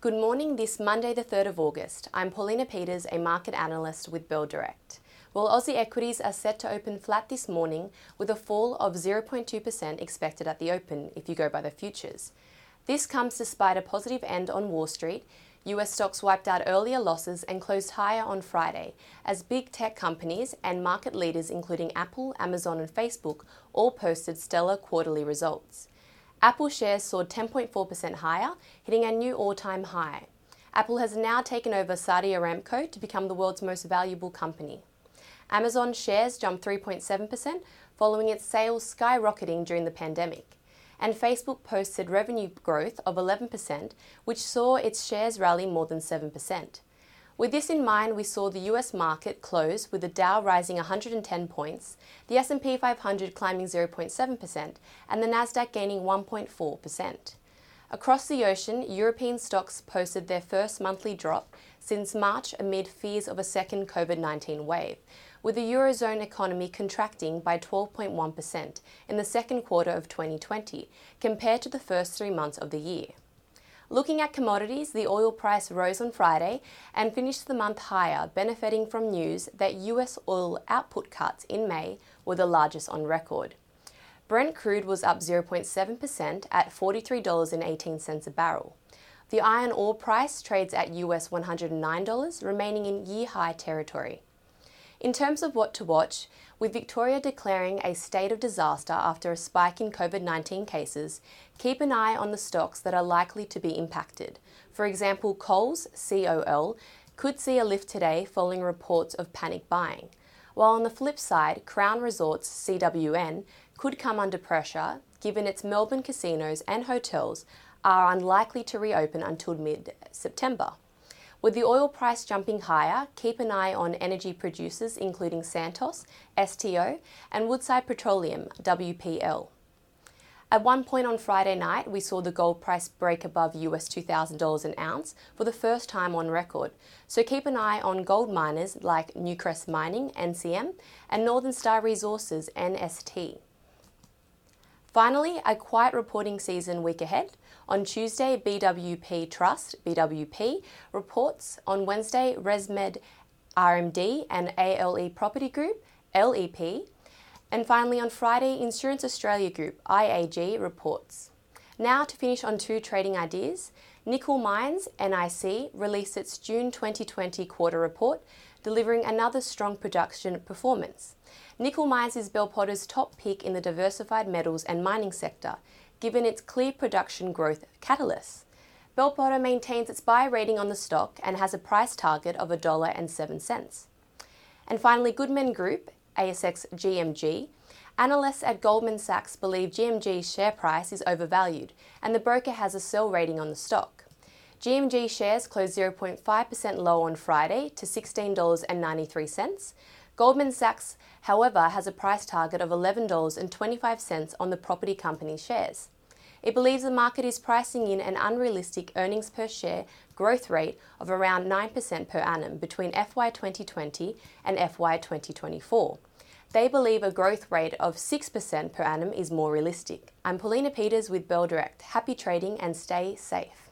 Good morning, this Monday, the 3rd of August. I'm Paulina Peters, a market analyst with Bell Direct. Well, Aussie equities are set to open flat this morning with a fall of 0.2% expected at the open if you go by the futures. This comes despite a positive end on Wall Street. US stocks wiped out earlier losses and closed higher on Friday as big tech companies and market leaders, including Apple, Amazon, and Facebook, all posted stellar quarterly results. Apple shares soared 10.4% higher, hitting a new all time high. Apple has now taken over Saudi Aramco to become the world's most valuable company. Amazon shares jumped 3.7%, following its sales skyrocketing during the pandemic. And Facebook posted revenue growth of 11%, which saw its shares rally more than 7%. With this in mind, we saw the US market close with the Dow rising 110 points, the S&P 500 climbing 0.7%, and the Nasdaq gaining 1.4%. Across the ocean, European stocks posted their first monthly drop since March amid fears of a second COVID-19 wave, with the Eurozone economy contracting by 12.1% in the second quarter of 2020 compared to the first 3 months of the year. Looking at commodities, the oil price rose on Friday and finished the month higher, benefiting from news that US oil output cuts in May were the largest on record. Brent crude was up 0.7% at $43.18 a barrel. The iron ore price trades at US $109, remaining in year high territory. In terms of what to watch, with Victoria declaring a state of disaster after a spike in COVID 19 cases, keep an eye on the stocks that are likely to be impacted. For example, Coles, COL, could see a lift today following reports of panic buying. While on the flip side, Crown Resorts, CWN, could come under pressure given its Melbourne casinos and hotels are unlikely to reopen until mid September. With the oil price jumping higher, keep an eye on energy producers including Santos, STO, and Woodside Petroleum, WPL. At one point on Friday night, we saw the gold price break above US $2,000 an ounce for the first time on record. So keep an eye on gold miners like Newcrest Mining, NCM, and Northern Star Resources, NST. Finally, a quiet reporting season week ahead. On Tuesday, BWP Trust, BWP, reports. On Wednesday, ResMed RMD and ALE Property Group, LEP. And finally, on Friday, Insurance Australia Group, IAG, reports. Now, to finish on two trading ideas, Nickel Mines, NIC, released its June 2020 quarter report, delivering another strong production performance. Nickel Mines is Bell Potter's top pick in the diversified metals and mining sector, given its clear production growth catalyst. Bell Potter maintains its buy rating on the stock and has a price target of $1.07. And finally, Goodman Group, ASX GMG, Analysts at Goldman Sachs believe GMG's share price is overvalued, and the broker has a sell rating on the stock. GMG shares closed 0.5% low on Friday to $16.93, Goldman Sachs, however, has a price target of $11.25 on the property company's shares. It believes the market is pricing in an unrealistic earnings per share growth rate of around 9% per annum between FY 2020 and FY 2024. They believe a growth rate of 6% per annum is more realistic. I'm Paulina Peters with Bell Direct. Happy trading and stay safe.